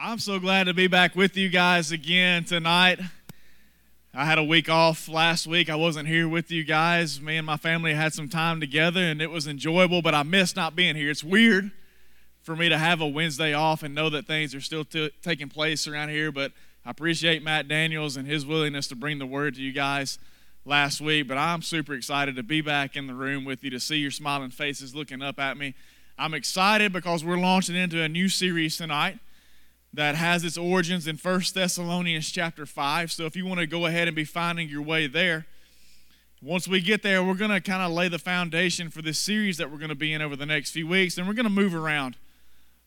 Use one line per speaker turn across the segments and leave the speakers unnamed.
I'm so glad to be back with you guys again tonight. I had a week off last week. I wasn't here with you guys. Me and my family had some time together and it was enjoyable, but I missed not being here. It's weird for me to have a Wednesday off and know that things are still t- taking place around here, but I appreciate Matt Daniels and his willingness to bring the word to you guys last week. But I'm super excited to be back in the room with you, to see your smiling faces looking up at me. I'm excited because we're launching into a new series tonight that has its origins in 1 Thessalonians chapter 5. So if you want to go ahead and be finding your way there, once we get there, we're going to kind of lay the foundation for this series that we're going to be in over the next few weeks, and we're going to move around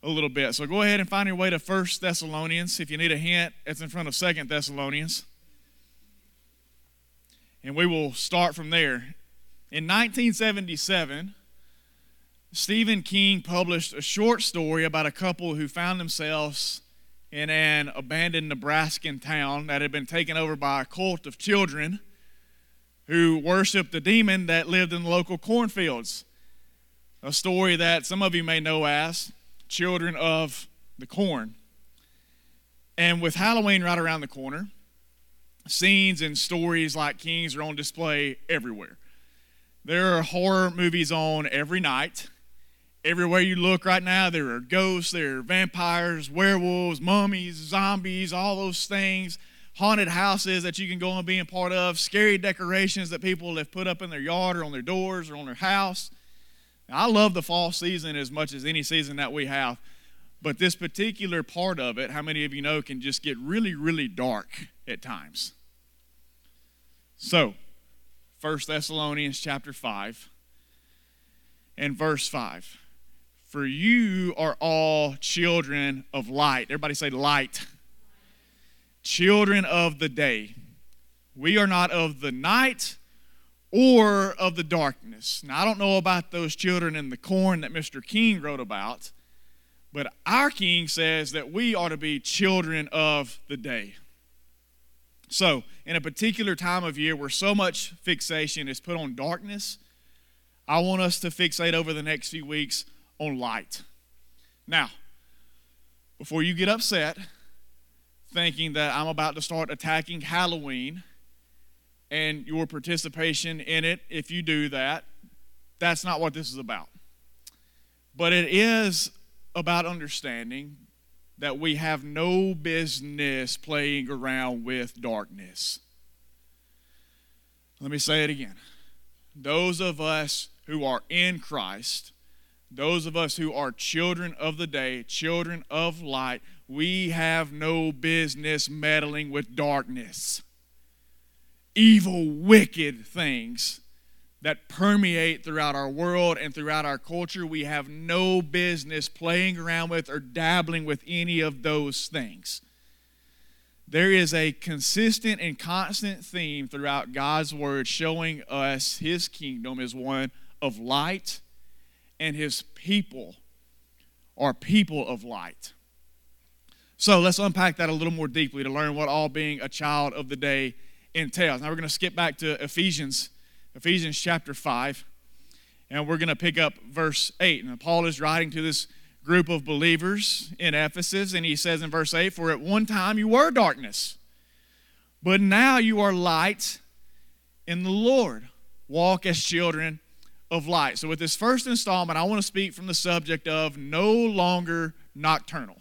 a little bit. So go ahead and find your way to 1 Thessalonians. If you need a hint, it's in front of 2 Thessalonians. And we will start from there. In 1977, Stephen King published a short story about a couple who found themselves in an abandoned Nebraskan town that had been taken over by a cult of children who worshiped a demon that lived in the local cornfields. A story that some of you may know as Children of the Corn. And with Halloween right around the corner, scenes and stories like King's are on display everywhere. There are horror movies on every night Everywhere you look right now, there are ghosts, there are vampires, werewolves, mummies, zombies, all those things, haunted houses that you can go and be a part of, scary decorations that people have put up in their yard or on their doors or on their house. I love the fall season as much as any season that we have, but this particular part of it, how many of you know, can just get really, really dark at times. So, 1 Thessalonians chapter 5 and verse 5. For you are all children of light. Everybody say light. Children of the day. We are not of the night or of the darkness. Now, I don't know about those children in the corn that Mr. King wrote about, but our King says that we are to be children of the day. So, in a particular time of year where so much fixation is put on darkness, I want us to fixate over the next few weeks on light. Now, before you get upset thinking that I'm about to start attacking Halloween and your participation in it, if you do that, that's not what this is about. But it is about understanding that we have no business playing around with darkness. Let me say it again. Those of us who are in Christ those of us who are children of the day, children of light, we have no business meddling with darkness. Evil, wicked things that permeate throughout our world and throughout our culture, we have no business playing around with or dabbling with any of those things. There is a consistent and constant theme throughout God's Word showing us His kingdom is one of light and his people are people of light. So let's unpack that a little more deeply to learn what all being a child of the day entails. Now we're going to skip back to Ephesians, Ephesians chapter 5, and we're going to pick up verse 8. And Paul is writing to this group of believers in Ephesus, and he says in verse 8, For at one time you were darkness, but now you are light in the Lord. Walk as children of light. So, with this first installment, I want to speak from the subject of no longer nocturnal.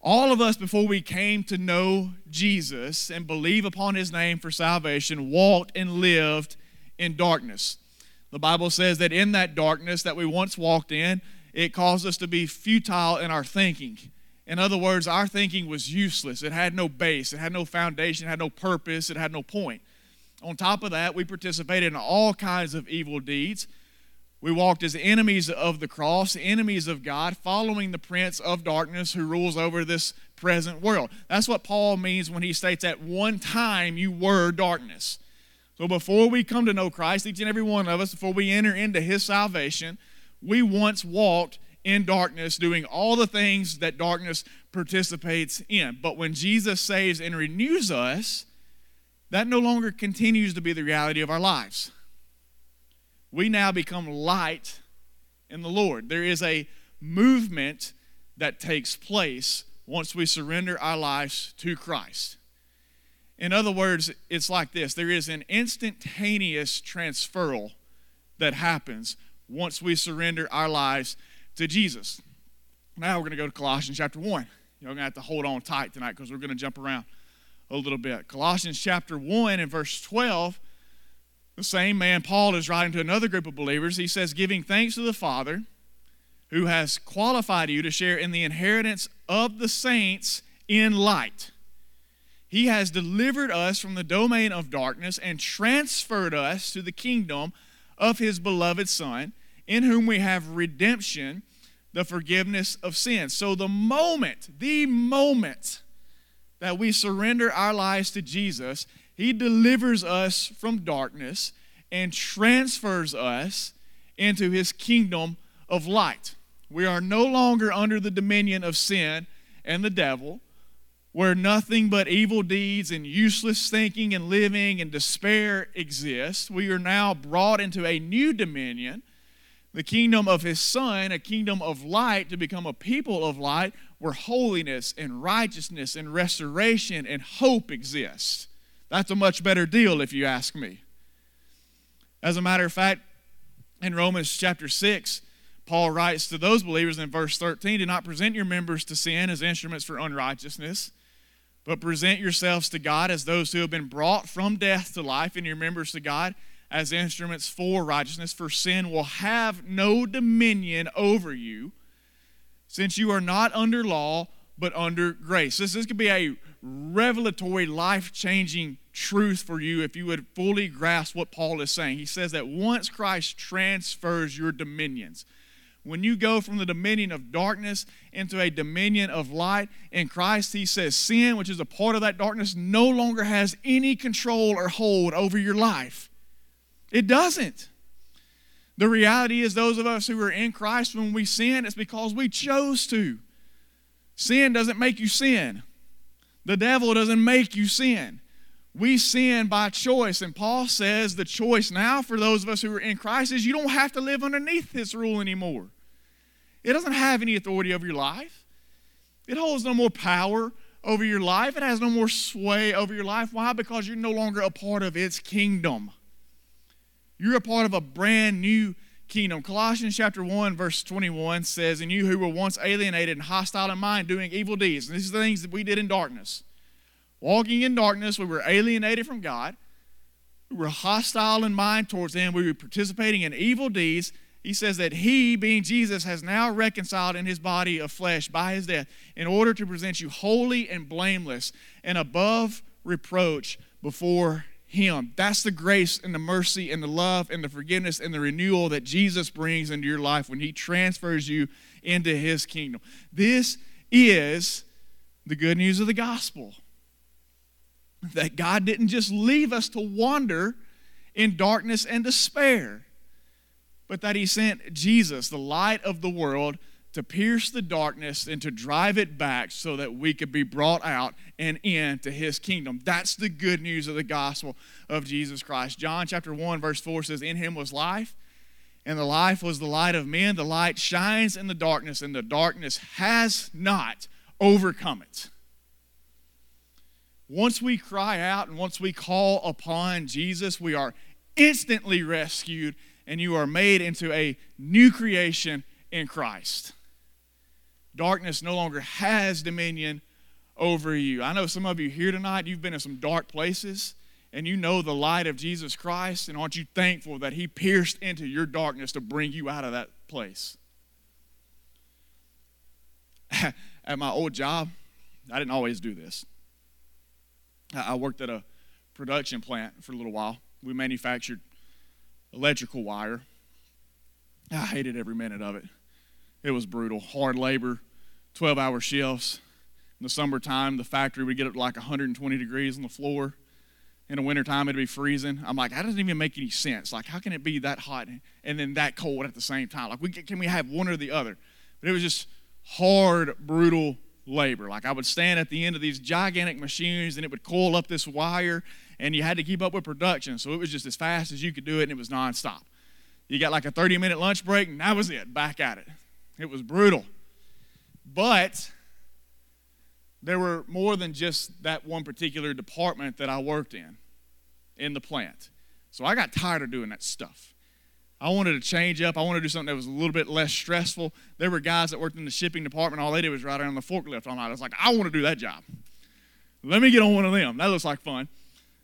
All of us, before we came to know Jesus and believe upon his name for salvation, walked and lived in darkness. The Bible says that in that darkness that we once walked in, it caused us to be futile in our thinking. In other words, our thinking was useless. It had no base, it had no foundation, it had no purpose, it had no point. On top of that, we participated in all kinds of evil deeds. We walked as enemies of the cross, enemies of God, following the prince of darkness who rules over this present world. That's what Paul means when he states at one time you were darkness. So before we come to know Christ, each and every one of us, before we enter into his salvation, we once walked in darkness, doing all the things that darkness participates in. But when Jesus saves and renews us, that no longer continues to be the reality of our lives. We now become light in the Lord. There is a movement that takes place once we surrender our lives to Christ. In other words, it's like this there is an instantaneous transferal that happens once we surrender our lives to Jesus. Now we're going to go to Colossians chapter 1. You're going to have to hold on tight tonight because we're going to jump around a little bit. Colossians chapter 1 and verse 12, the same man, Paul, is writing to another group of believers. He says, Giving thanks to the Father who has qualified you to share in the inheritance of the saints in light. He has delivered us from the domain of darkness and transferred us to the kingdom of his beloved Son, in whom we have redemption, the forgiveness of sins. So, the moment, the moment that we surrender our lives to Jesus, he delivers us from darkness and transfers us into his kingdom of light. We are no longer under the dominion of sin and the devil, where nothing but evil deeds and useless thinking and living and despair exist. We are now brought into a new dominion, the kingdom of his Son, a kingdom of light, to become a people of light where holiness and righteousness and restoration and hope exist. That's a much better deal, if you ask me. As a matter of fact, in Romans chapter 6, Paul writes to those believers in verse 13 Do not present your members to sin as instruments for unrighteousness, but present yourselves to God as those who have been brought from death to life, and your members to God as instruments for righteousness. For sin will have no dominion over you, since you are not under law, but under grace. This, this could be a revelatory, life changing truth for you if you would fully grasp what Paul is saying. He says that once Christ transfers your dominions, when you go from the dominion of darkness into a dominion of light in Christ, he says sin, which is a part of that darkness, no longer has any control or hold over your life. It doesn't. The reality is, those of us who are in Christ, when we sin, it's because we chose to. Sin doesn't make you sin, the devil doesn't make you sin. We sin by choice. And Paul says the choice now for those of us who are in Christ is you don't have to live underneath this rule anymore. It doesn't have any authority over your life, it holds no more power over your life, it has no more sway over your life. Why? Because you're no longer a part of its kingdom. You're a part of a brand new kingdom. Colossians chapter 1, verse 21 says, And you who were once alienated and hostile in mind, doing evil deeds. And these are the things that we did in darkness. Walking in darkness, we were alienated from God. We were hostile in mind towards Him. We were participating in evil deeds. He says that He, being Jesus, has now reconciled in His body of flesh by His death in order to present you holy and blameless and above reproach before Him. That's the grace and the mercy and the love and the forgiveness and the renewal that Jesus brings into your life when He transfers you into His kingdom. This is the good news of the gospel that God didn't just leave us to wander in darkness and despair, but that He sent Jesus, the light of the world, to pierce the darkness and to drive it back so that we could be brought out and into his kingdom. That's the good news of the gospel of Jesus Christ. John chapter 1 verse 4 says in him was life and the life was the light of men. The light shines in the darkness and the darkness has not overcome it. Once we cry out and once we call upon Jesus, we are instantly rescued and you are made into a new creation in Christ. Darkness no longer has dominion over you. I know some of you here tonight, you've been in some dark places and you know the light of Jesus Christ, and aren't you thankful that He pierced into your darkness to bring you out of that place? At my old job, I didn't always do this. I worked at a production plant for a little while. We manufactured electrical wire. I hated every minute of it. It was brutal, hard labor, 12 hour shifts. In the summertime, the factory would get up to like 120 degrees on the floor. In the wintertime, it'd be freezing. I'm like, that doesn't even make any sense. Like, how can it be that hot and then that cold at the same time? Like, we, can we have one or the other? But it was just hard, brutal labor. Like I would stand at the end of these gigantic machines and it would coil up this wire and you had to keep up with production. So it was just as fast as you could do it and it was nonstop. You got like a 30 minute lunch break and that was it, back at it. It was brutal. But there were more than just that one particular department that I worked in, in the plant. So I got tired of doing that stuff. I wanted to change up. I wanted to do something that was a little bit less stressful. There were guys that worked in the shipping department. All they did was ride around the forklift all night. I was like, I want to do that job. Let me get on one of them. That looks like fun.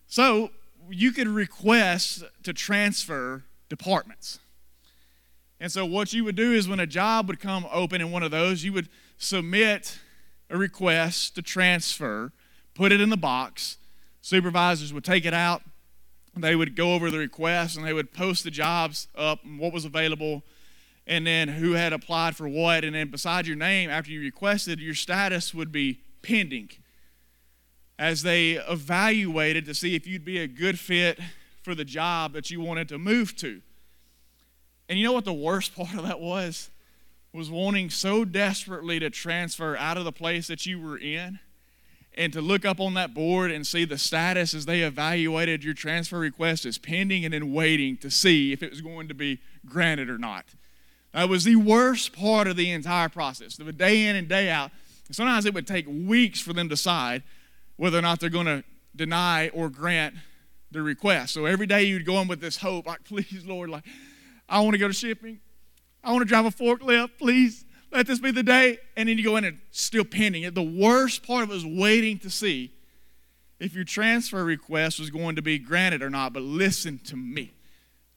So you could request to transfer departments. And so what you would do is when a job would come open in one of those, you would submit a request to transfer, put it in the box. Supervisors would take it out. They would go over the request and they would post the jobs up and what was available and then who had applied for what. And then beside your name, after you requested, your status would be pending as they evaluated to see if you'd be a good fit for the job that you wanted to move to. And you know what the worst part of that was? Was wanting so desperately to transfer out of the place that you were in and to look up on that board and see the status as they evaluated your transfer request as pending and then waiting to see if it was going to be granted or not. That was the worst part of the entire process. The day in and day out. Sometimes it would take weeks for them to decide whether or not they're going to deny or grant the request. So every day you'd go in with this hope, like, please, Lord, like, I want to go to shipping. I want to drive a forklift. Please let this be the day. And then you go in and still pending. The worst part of it was waiting to see if your transfer request was going to be granted or not. But listen to me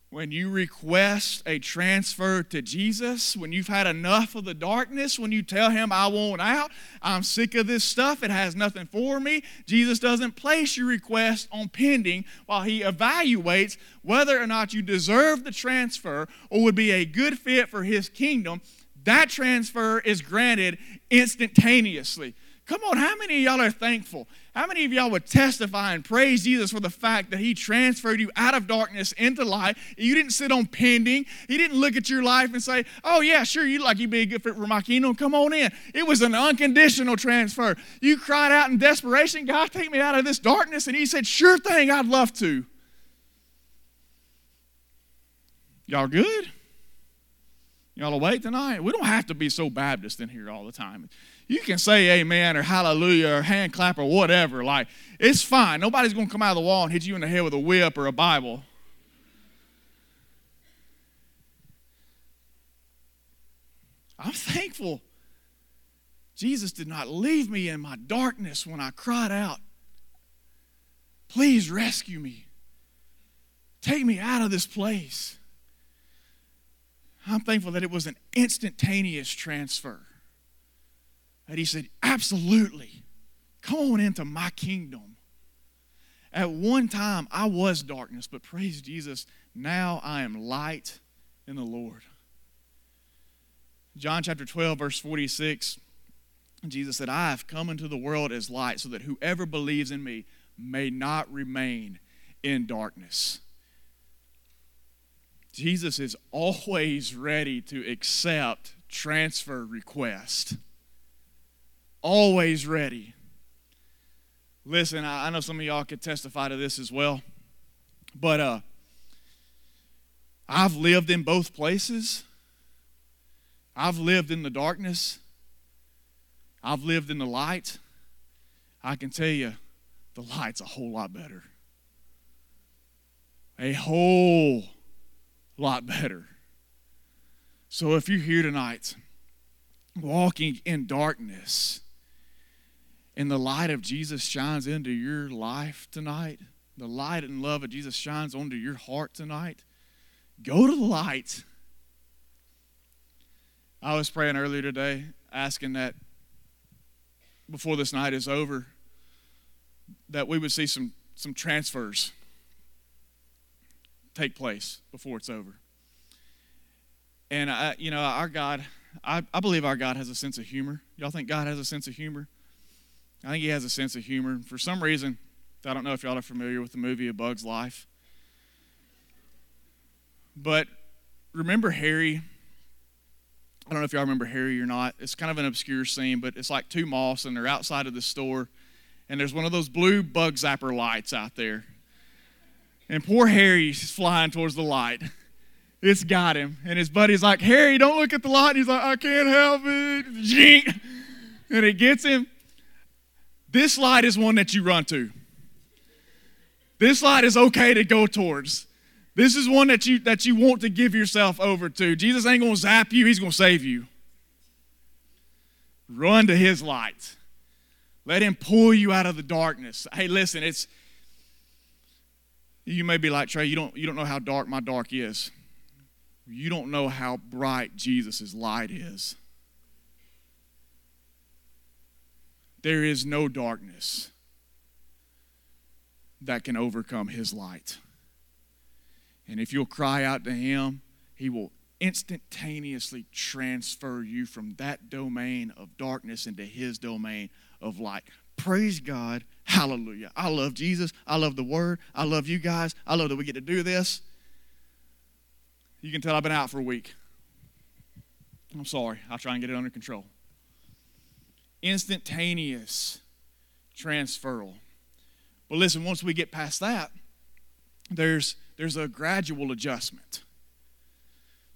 when you request a transfer to Jesus, when you've had enough of the darkness, when you tell him, I want out, I'm sick of this stuff, it has nothing for me, Jesus doesn't place your request on pending while he evaluates whether or not you deserve the transfer or would be a good fit for his kingdom. That transfer is granted instantaneously. Come on, how many of y'all are thankful? How many of y'all would testify and praise Jesus for the fact that He transferred you out of darkness into light? You didn't sit on pending. He didn't look at your life and say, Oh, yeah, sure, you'd like you'd be a good fit for my kingdom. Come on in. It was an unconditional transfer. You cried out in desperation, God, take me out of this darkness. And He said, Sure thing, I'd love to. Y'all good? Y'all awake tonight? We don't have to be so Baptist in here all the time. You can say amen or hallelujah or hand clap or whatever. Like, it's fine. Nobody's going to come out of the wall and hit you in the head with a whip or a Bible. I'm thankful Jesus did not leave me in my darkness when I cried out, Please rescue me. Take me out of this place. I'm thankful that it was an instantaneous transfer. That he said, Absolutely, come on into my kingdom. At one time, I was darkness, but praise Jesus, now I am light in the Lord. John chapter 12, verse 46, Jesus said, I have come into the world as light so that whoever believes in me may not remain in darkness. Jesus is always ready to accept transfer request. Always ready. Listen, I know some of y'all could testify to this as well, but uh, I've lived in both places. I've lived in the darkness. I've lived in the light. I can tell you, the light's a whole lot better. A whole lot better. So if you're here tonight, walking in darkness, and the light of Jesus shines into your life tonight, the light and love of Jesus shines onto your heart tonight, go to the light. I was praying earlier today, asking that before this night is over, that we would see some, some transfers take place before it's over. And, I, you know, our God, I, I believe our God has a sense of humor. Y'all think God has a sense of humor? I think He has a sense of humor. For some reason, I don't know if y'all are familiar with the movie A Bug's Life. But remember Harry? I don't know if y'all remember Harry or not. It's kind of an obscure scene, but it's like two moths, and they're outside of the store, and there's one of those blue bug zapper lights out there. And poor Harry's flying towards the light. it's got him. And his buddy's like, Harry, don't look at the light. And he's like, I can't help it. And it gets him. This light is one that you run to. This light is okay to go towards. This is one that you that you want to give yourself over to. Jesus ain't gonna zap you, he's gonna save you. Run to his light. Let him pull you out of the darkness. Hey, listen, it's you may be like, Trey, you don't you don't know how dark my dark is. You don't know how bright Jesus' light is. There is no darkness that can overcome his light. And if you'll cry out to him, he will instantaneously transfer you from that domain of darkness into his domain of light. Praise God. Hallelujah. I love Jesus. I love the word. I love you guys. I love that we get to do this. You can tell I've been out for a week. I'm sorry. I'll try and get it under control. Instantaneous transferal. But listen, once we get past that, there's, there's a gradual adjustment.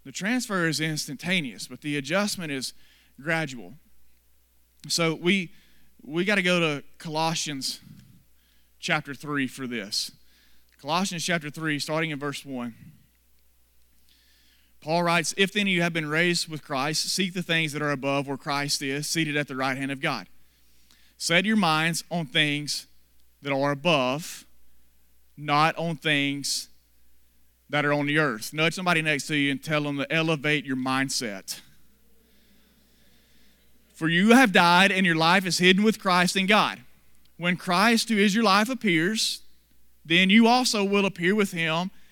The transfer is instantaneous, but the adjustment is gradual. So we we got to go to Colossians chapter 3 for this. Colossians chapter 3, starting in verse 1. Paul writes, If then you have been raised with Christ, seek the things that are above where Christ is, seated at the right hand of God. Set your minds on things that are above, not on things that are on the earth. Nudge somebody next to you and tell them to elevate your mindset. For you have died, and your life is hidden with Christ in God. When Christ, who is your life, appears, then you also will appear with him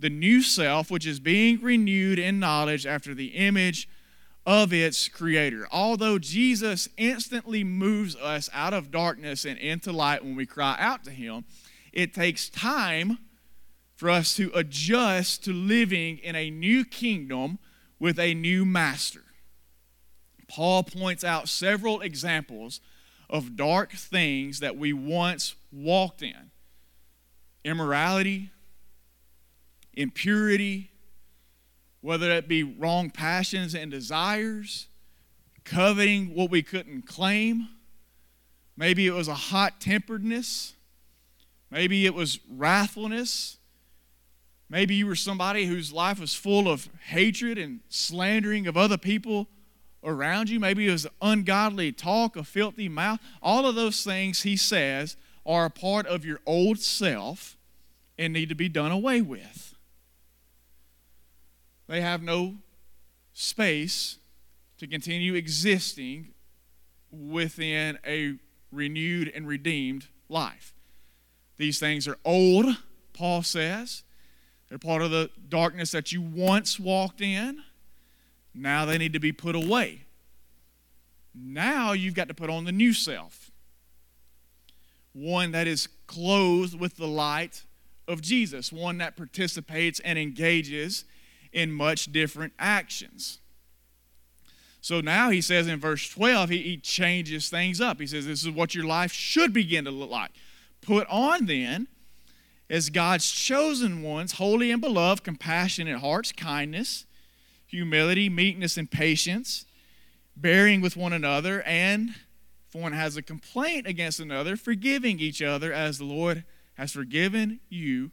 the new self, which is being renewed in knowledge after the image of its creator. Although Jesus instantly moves us out of darkness and into light when we cry out to him, it takes time for us to adjust to living in a new kingdom with a new master. Paul points out several examples of dark things that we once walked in immorality, impurity, whether it be wrong passions and desires, coveting what we couldn't claim. Maybe it was a hot temperedness. Maybe it was wrathfulness. Maybe you were somebody whose life was full of hatred and slandering of other people around you. Maybe it was ungodly talk, a filthy mouth. All of those things, he says, are a part of your old self and need to be done away with. They have no space to continue existing within a renewed and redeemed life. These things are old, Paul says. They're part of the darkness that you once walked in. Now they need to be put away. Now you've got to put on the new self. One that is clothed with the light of Jesus, one that participates and engages in much different actions. So now he says in verse 12, he, he changes things up. He says, This is what your life should begin to look like. Put on then, as God's chosen ones, holy and beloved, compassionate hearts, kindness, humility, meekness, and patience, bearing with one another, and if one has a complaint against another, forgiving each other as the Lord has forgiven you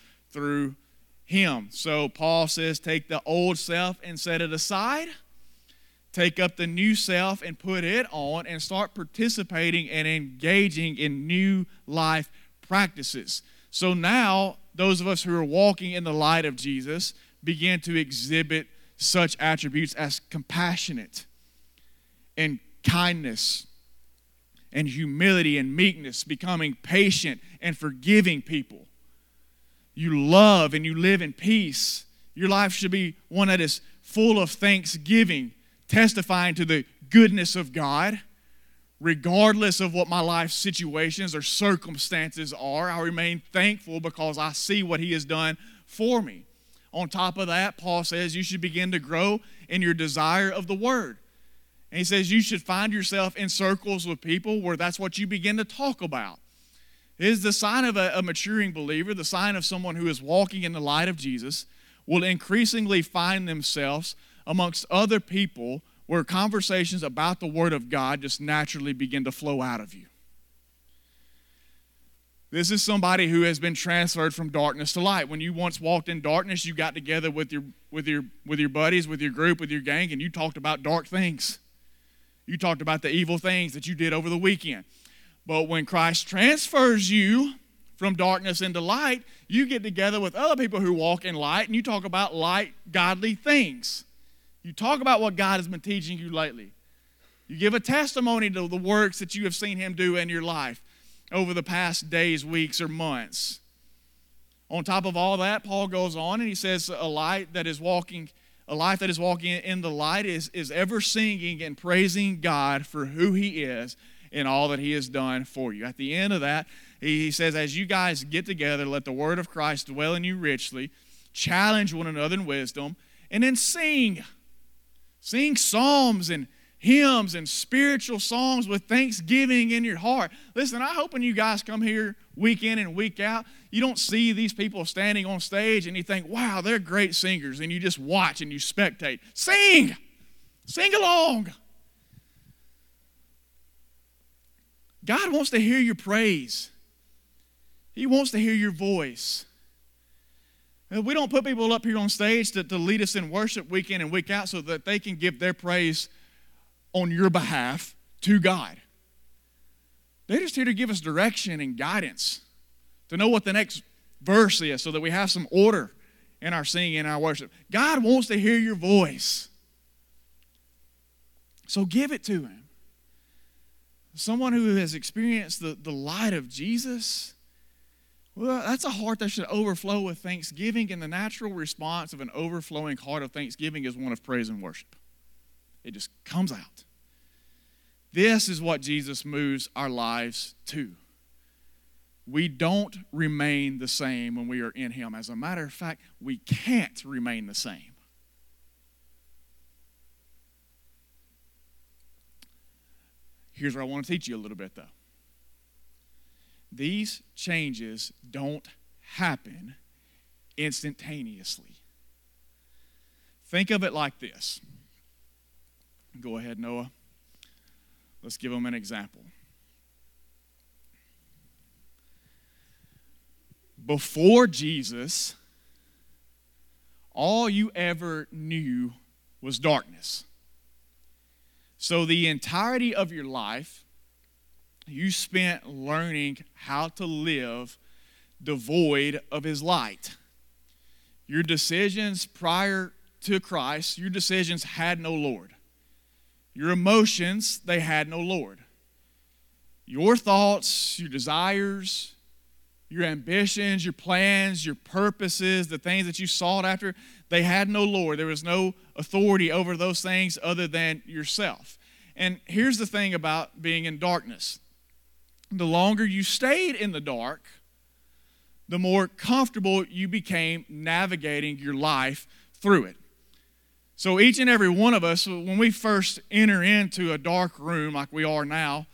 through him. So Paul says, take the old self and set it aside. Take up the new self and put it on and start participating and engaging in new life practices. So now, those of us who are walking in the light of Jesus begin to exhibit such attributes as compassionate and kindness and humility and meekness, becoming patient and forgiving people you love and you live in peace. Your life should be one that is full of thanksgiving, testifying to the goodness of God. Regardless of what my life situations or circumstances are, I remain thankful because I see what He has done for me. On top of that, Paul says you should begin to grow in your desire of the Word. And he says you should find yourself in circles with people where that's what you begin to talk about is the sign of a, a maturing believer, the sign of someone who is walking in the light of Jesus, will increasingly find themselves amongst other people where conversations about the Word of God just naturally begin to flow out of you. This is somebody who has been transferred from darkness to light. When you once walked in darkness, you got together with your with your with your buddies, with your group, with your gang, and you talked about dark things. You talked about the evil things that you did over the weekend. But when Christ transfers you from darkness into light, you get together with other people who walk in light and you talk about light, godly things. You talk about what God has been teaching you lately. You give a testimony to the works that you have seen Him do in your life over the past days, weeks, or months. On top of all that, Paul goes on and he says, A light that is walking, a life that is walking in the light is, is ever singing and praising God for who He is in all that He has done for you. At the end of that, He says, As you guys get together, let the word of Christ dwell in you richly, challenge one another in wisdom, and then sing. Sing psalms and hymns and spiritual songs with thanksgiving in your heart. Listen, I hope when you guys come here week in and week out, you don't see these people standing on stage and you think, wow, they're great singers, and you just watch and you spectate. Sing! Sing along! God wants to hear your praise. He wants to hear your voice. We don't put people up here on stage to, to lead us in worship week in and week out so that they can give their praise on your behalf to God. They're just here to give us direction and guidance, to know what the next verse is so that we have some order in our singing and our worship. God wants to hear your voice. So give it to Him. Someone who has experienced the, the light of Jesus, well, that's a heart that should overflow with thanksgiving, and the natural response of an overflowing heart of thanksgiving is one of praise and worship. It just comes out. This is what Jesus moves our lives to. We don't remain the same when we are in Him. As a matter of fact, we can't remain the same. Here's what I want to teach you a little bit, though. These changes don't happen instantaneously. Think of it like this. Go ahead, Noah. Let's give them an example. Before Jesus, all you ever knew was darkness. So, the entirety of your life, you spent learning how to live devoid of His light. Your decisions prior to Christ, your decisions had no Lord. Your emotions, they had no Lord. Your thoughts, your desires, your ambitions, your plans, your purposes, the things that you sought after, they had no Lord. There was no authority over those things other than yourself. And here's the thing about being in darkness the longer you stayed in the dark, the more comfortable you became navigating your life through it. So, each and every one of us, when we first enter into a dark room like we are now,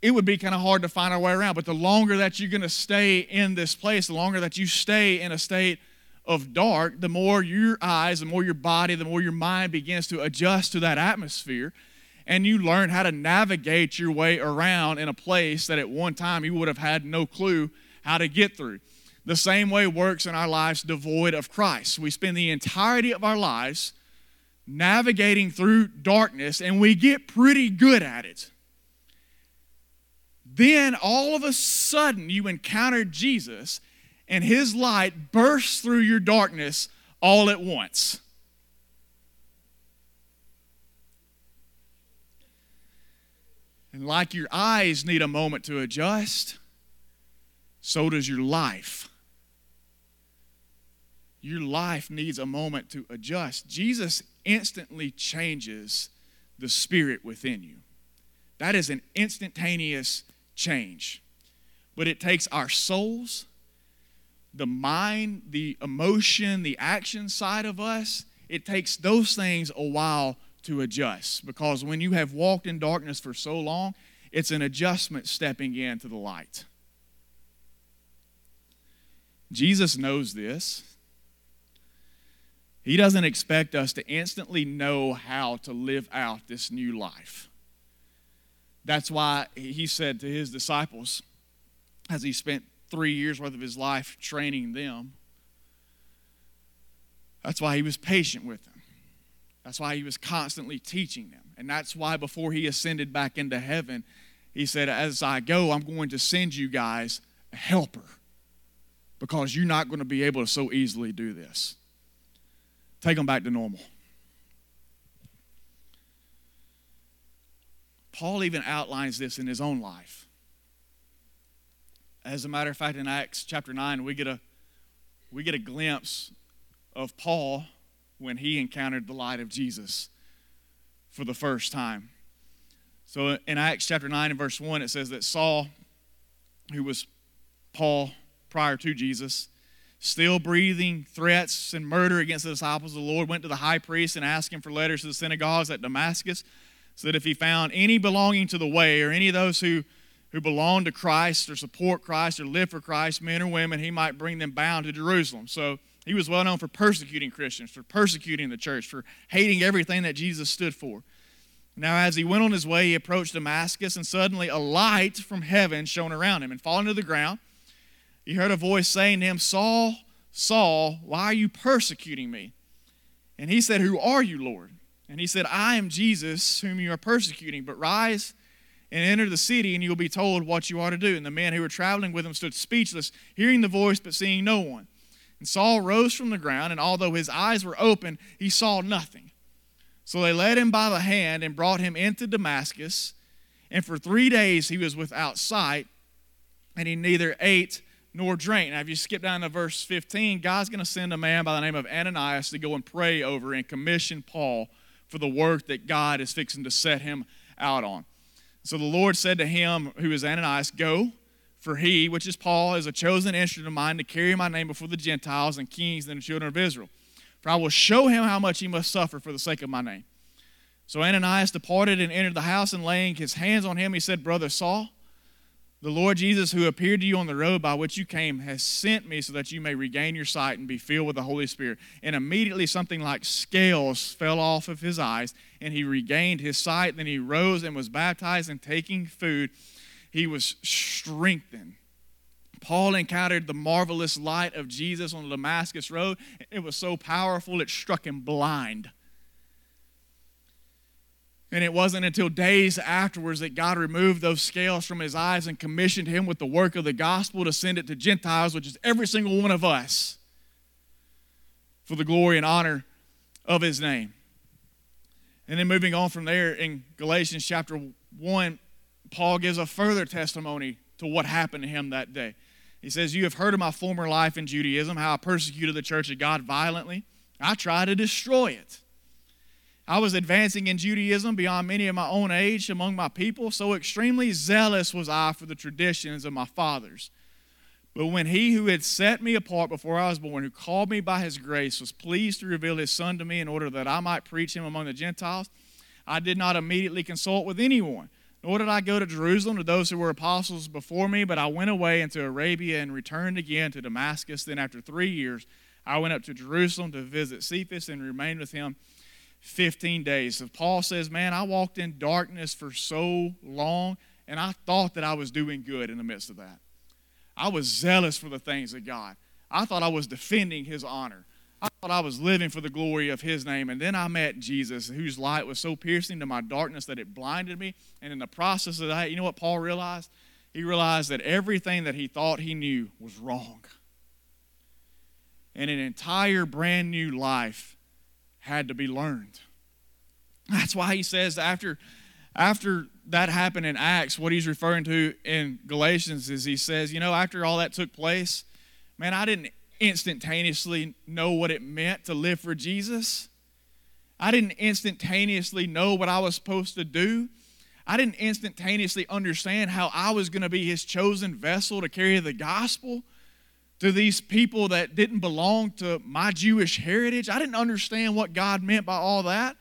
it would be kind of hard to find our way around. But the longer that you're going to stay in this place, the longer that you stay in a state of dark, the more your eyes, the more your body, the more your mind begins to adjust to that atmosphere. And you learn how to navigate your way around in a place that at one time you would have had no clue how to get through. the same way works in our lives devoid of Christ. We spend the entirety of our lives navigating through darkness and we get pretty good at it. Then all of a sudden you encounter Jesus and his light bursts through your darkness all at once. And like your eyes need a moment to adjust, so does your life. Your life needs a moment to adjust. Jesus instantly changes the spirit within you. That is an instantaneous change. But it takes our souls, the mind, the emotion, the action side of us, it takes those things a while to adjust because when you have walked in darkness for so long, it's an adjustment stepping into the light. Jesus knows this. He doesn't expect us to instantly know how to live out this new life. That's why he said to his disciples, as he spent three years worth of his life training them, that's why he was patient with them. That's why he was constantly teaching them. And that's why before he ascended back into heaven, he said, As I go, I'm going to send you guys a helper because you're not going to be able to so easily do this. Take them back to normal. Paul even outlines this in his own life. As a matter of fact, in Acts chapter 9, we get a, we get a glimpse of Paul when he encountered the light of Jesus for the first time. So in Acts chapter 9 and verse 1, it says that Saul, who was Paul prior to Jesus, still breathing threats and murder against the disciples of the Lord, went to the high priest and asked him for letters to the synagogues at Damascus, so that if he found any belonging to the way or any of those who, who belong to Christ or support Christ or live for Christ, men or women, he might bring them bound to Jerusalem. So he was well known for persecuting Christians, for persecuting the church, for hating everything that Jesus stood for. Now, as he went on his way, he approached Damascus, and suddenly a light from heaven shone around him. And falling to the ground, he heard a voice saying to him, Saul, Saul, why are you persecuting me? And he said, Who are you, Lord? And he said, I am Jesus, whom you are persecuting. But rise and enter the city, and you will be told what you are to do. And the men who were traveling with him stood speechless, hearing the voice, but seeing no one. And Saul rose from the ground, and although his eyes were open, he saw nothing. So they led him by the hand and brought him into Damascus. And for three days he was without sight, and he neither ate nor drank. Now, if you skip down to verse 15, God's going to send a man by the name of Ananias to go and pray over and commission Paul for the work that God is fixing to set him out on. So the Lord said to him, who is Ananias, Go for he, which is Paul, is a chosen instrument of mine to carry my name before the Gentiles and kings and the children of Israel. For I will show him how much he must suffer for the sake of my name. So Ananias departed and entered the house, and laying his hands on him, he said, Brother Saul, the Lord Jesus, who appeared to you on the road by which you came, has sent me so that you may regain your sight and be filled with the Holy Spirit. And immediately something like scales fell off of his eyes, and he regained his sight. Then he rose and was baptized, and taking food, he was strengthened. Paul encountered the marvelous light of Jesus on the Damascus Road. It was so powerful, it struck him blind. And it wasn't until days afterwards that God removed those scales from his eyes and commissioned him with the work of the gospel to send it to Gentiles, which is every single one of us, for the glory and honor of his name. And then moving on from there in Galatians chapter 1, Paul gives a further testimony to what happened to him that day. He says, You have heard of my former life in Judaism, how I persecuted the church of God violently. I tried to destroy it. I was advancing in Judaism beyond many of my own age among my people, so extremely zealous was I for the traditions of my fathers. But when he who had set me apart before I was born, who called me by his grace, was pleased to reveal his son to me in order that I might preach him among the Gentiles, I did not immediately consult with anyone nor did I go to Jerusalem to those who were apostles before me, but I went away into Arabia and returned again to Damascus. Then, after three years, I went up to Jerusalem to visit Cephas and remained with him 15 days. So Paul says, Man, I walked in darkness for so long, and I thought that I was doing good in the midst of that. I was zealous for the things of God. I thought I was defending his honor. I thought I was living for the glory of his name. And then I met Jesus, whose light was so piercing to my darkness that it blinded me. And in the process of that, you know what Paul realized? He realized that everything that he thought he knew was wrong. And an entire brand new life had to be learned. That's why he says after, after that happened in Acts, what he's referring to in Galatians is he says, you know, after all that took place, man, I didn't instantaneously know what it meant to live for Jesus. I didn't instantaneously know what I was supposed to do. I didn't instantaneously understand how I was going to be his chosen vessel to carry the gospel to these people that didn't belong to my Jewish heritage. I didn't understand what God meant by all that.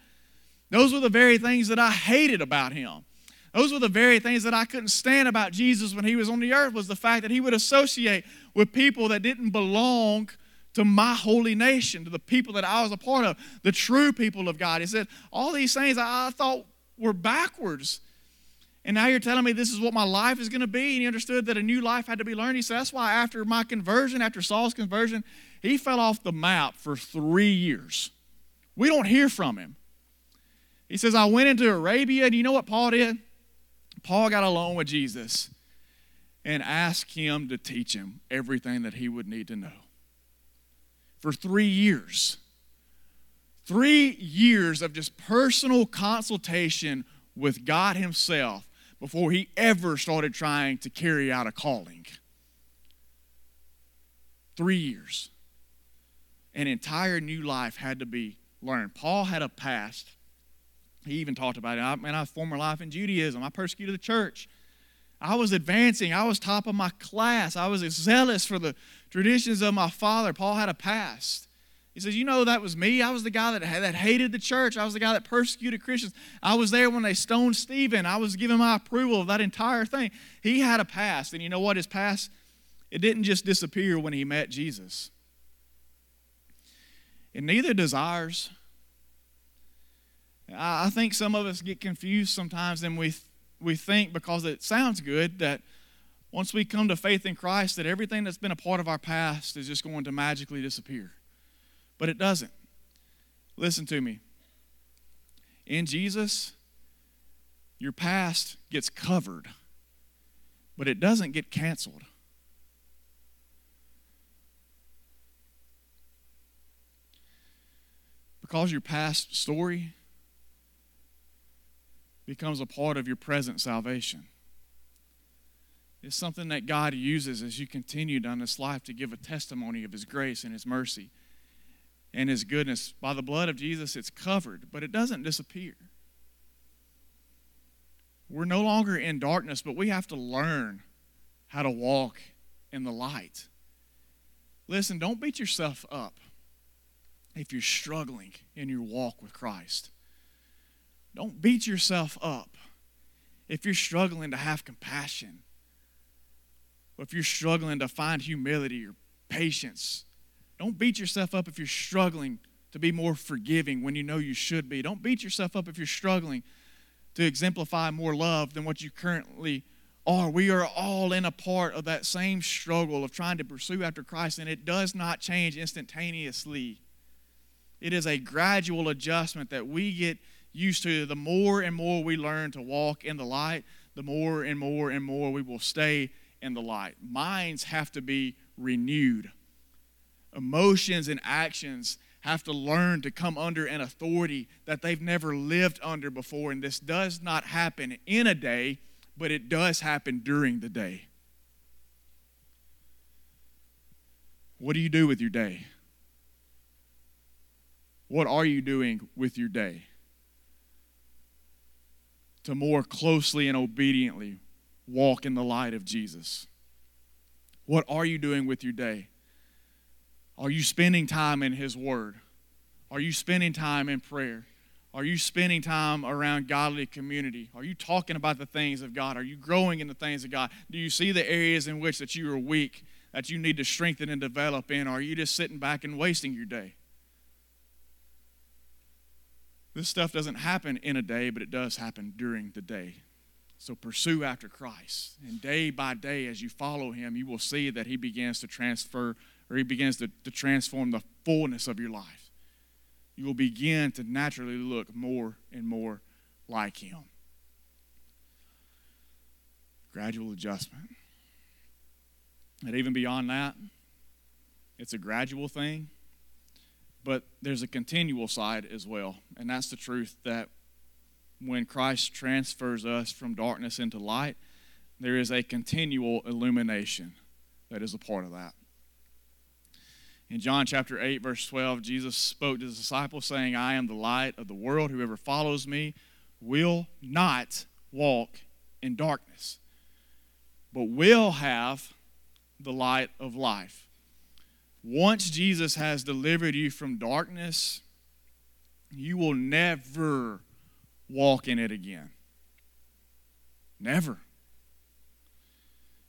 Those were the very things that I hated about him. Those were the very things that I couldn't stand about Jesus when he was on the earth was the fact that he would associate with people that didn't belong to my holy nation, to the people that I was a part of, the true people of God. He said, all these things I thought were backwards. And now you're telling me this is what my life is going to be. And he understood that a new life had to be learned. He said, that's why after my conversion, after Saul's conversion, he fell off the map for three years. We don't hear from him. He says, I went into Arabia, and you know what Paul did? Paul got alone with Jesus and asked him to teach him everything that he would need to know. For three years. Three years of just personal consultation with God Himself before he ever started trying to carry out a calling. Three years. An entire new life had to be learned. Paul had a past he even talked about it. I, man, I former life in Judaism. I persecuted the church. I was advancing. I was top of my class. I was zealous for the traditions of my father. Paul had a past. He says, You know, that was me. I was the guy that, that hated the church. I was the guy that persecuted Christians. I was there when they stoned Stephen. I was giving my approval of that entire thing. He had a past. And you know what? His past, it didn't just disappear when he met Jesus. And neither does ours. I think some of us get confused sometimes and we, we think because it sounds good that once we come to faith in Christ that everything that's been a part of our past is just going to magically disappear. But it doesn't. Listen to me. In Jesus, your past gets covered, but it doesn't get canceled. Because your past story becomes a part of your present salvation. It's something that God uses as you continue down this life to give a testimony of His grace and His mercy and His goodness. By the blood of Jesus, it's covered, but it doesn't disappear. We're no longer in darkness, but we have to learn how to walk in the light. Listen, don't beat yourself up if you're struggling in your walk with Christ. Don't beat yourself up if you're struggling to have compassion, or if you're struggling to find humility or patience. Don't beat yourself up if you're struggling to be more forgiving when you know you should be. Don't beat yourself up if you're struggling to exemplify more love than what you currently are. We are all in a part of that same struggle of trying to pursue after Christ, and it does not change instantaneously. It is a gradual adjustment that we get used to, the more and more we learn to walk in the light, the more and more and more we will stay in the light. Minds have to be renewed. Emotions and actions have to learn to come under an authority that they've never lived under before. And this does not happen in a day, but it does happen during the day. What do you do with your day? What are you doing with your day? to more closely and obediently walk in the light of Jesus? What are you doing with your day? Are you spending time in His Word? Are you spending time in prayer? Are you spending time around godly community? Are you talking about the things of God? Are you growing in the things of God? Do you see the areas in which that you are weak, that you need to strengthen and develop in? Are you just sitting back and wasting your day? This stuff doesn't happen in a day, but it does happen during the day. So pursue after Christ. And day by day, as you follow him, you will see that he begins to transfer or he begins to, to transform the fullness of your life. You will begin to naturally look more and more like him. Gradual adjustment. And even beyond that, it's a gradual thing, but there's a continual side as well. And that's the truth that when Christ transfers us from darkness into light, there is a continual illumination that is a part of that. In John chapter 8, verse 12, Jesus spoke to his disciples, saying, I am the light of the world. Whoever follows me will not walk in darkness, but will have the light of life. Once Jesus has delivered you from darkness, you will never walk in it again. Never.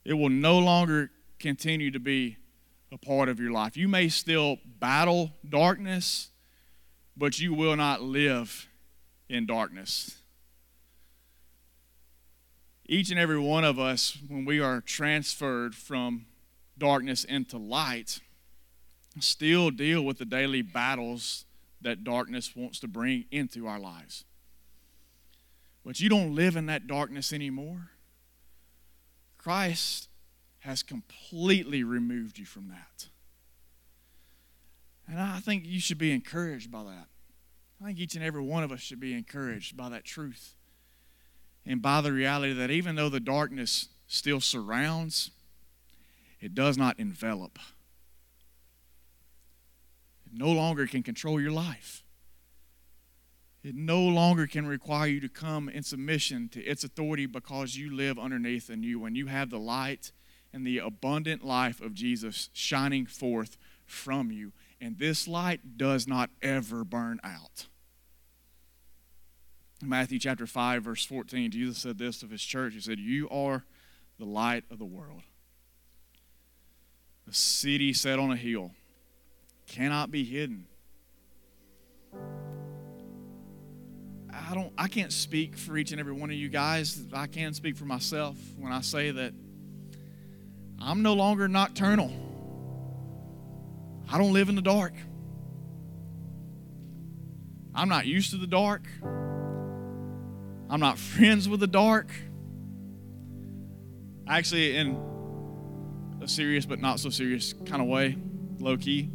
It will no longer continue to be a part of your life. You may still battle darkness, but you will not live in darkness. Each and every one of us, when we are transferred from darkness into light, still deal with the daily battles that darkness wants to bring into our lives. But you don't live in that darkness anymore. Christ has completely removed you from that. And I think you should be encouraged by that. I think each and every one of us should be encouraged by that truth and by the reality that even though the darkness still surrounds, it does not envelop. It no longer can control your life. It no longer can require you to come in submission to its authority because you live underneath and you. When you have the light and the abundant life of Jesus shining forth from you, and this light does not ever burn out. In Matthew chapter 5, verse 14, Jesus said this of his church. He said, You are the light of the world. A city set on a hill cannot be hidden. I don't I can't speak for each and every one of you guys. I can speak for myself when I say that I'm no longer nocturnal. I don't live in the dark. I'm not used to the dark. I'm not friends with the dark. Actually, in a serious but not so serious kind of way, low key,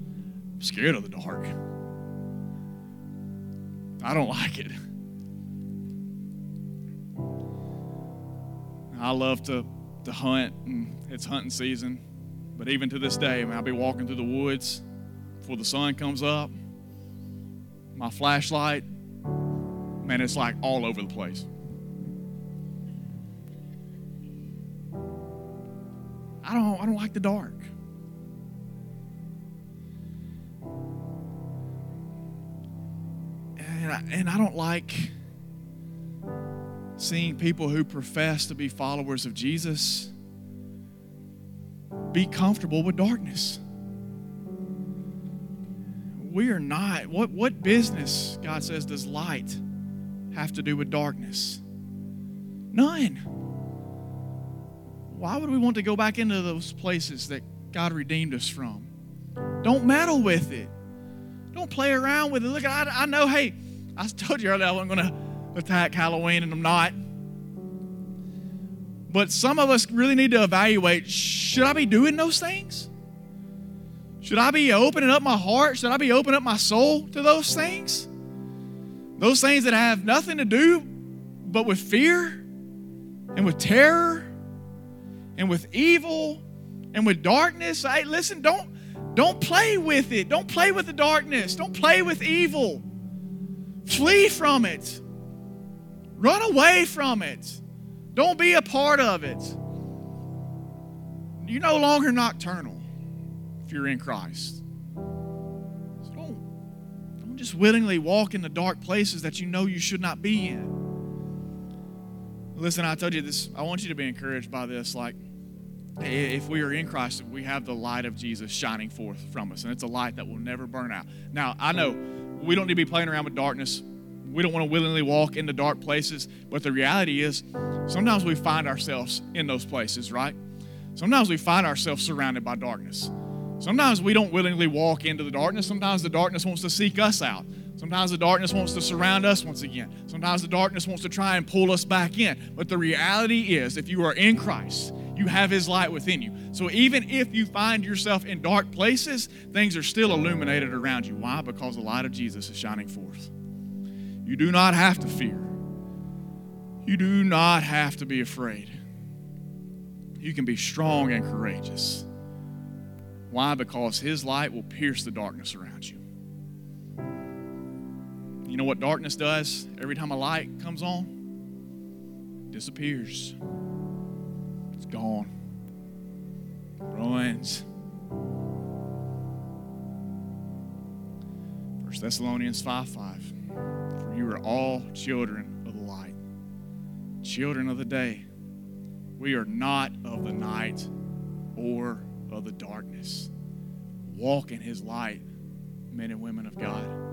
I'm scared of the dark. I don't like it. I love to, to hunt, and it's hunting season. But even to this day, man, I'll be walking through the woods before the sun comes up. My flashlight, man, it's like all over the place. I don't, I don't like the dark. And I, and I don't like seeing people who profess to be followers of Jesus be comfortable with darkness. We are not. What, what business, God says, does light have to do with darkness? None. Why would we want to go back into those places that God redeemed us from? Don't meddle with it. Don't play around with it. Look, I, I know, hey, I told you earlier I wasn't going to attack Halloween, and I'm not. But some of us really need to evaluate should I be doing those things? Should I be opening up my heart? Should I be opening up my soul to those things? Those things that have nothing to do but with fear and with terror and with evil and with darkness. Hey, listen, don't don't play with it. Don't play with the darkness. Don't play with evil. Flee from it. Run away from it. Don't be a part of it. You're no longer nocturnal if you're in Christ. So don't, don't just willingly walk in the dark places that you know you should not be in. Listen, I told you this. I want you to be encouraged by this. Like, if we are in Christ, we have the light of Jesus shining forth from us, and it's a light that will never burn out. Now, I know we don't need to be playing around with darkness we don't want to willingly walk into dark places, but the reality is sometimes we find ourselves in those places, right? Sometimes we find ourselves surrounded by darkness. Sometimes we don't willingly walk into the darkness. Sometimes the darkness wants to seek us out. Sometimes the darkness wants to surround us once again. Sometimes the darkness wants to try and pull us back in. But the reality is, if you are in Christ, you have His light within you. So even if you find yourself in dark places, things are still illuminated around you. Why? Because the light of Jesus is shining forth. You do not have to fear, you do not have to be afraid. You can be strong and courageous. Why? Because His light will pierce the darkness around you. You know what darkness does? Every time a light comes on, disappears. It's gone. Ruins. 1 Thessalonians 5 5. You are all children of the light, children of the day. We are not of the night or of the darkness. Walk in his light, men and women of God.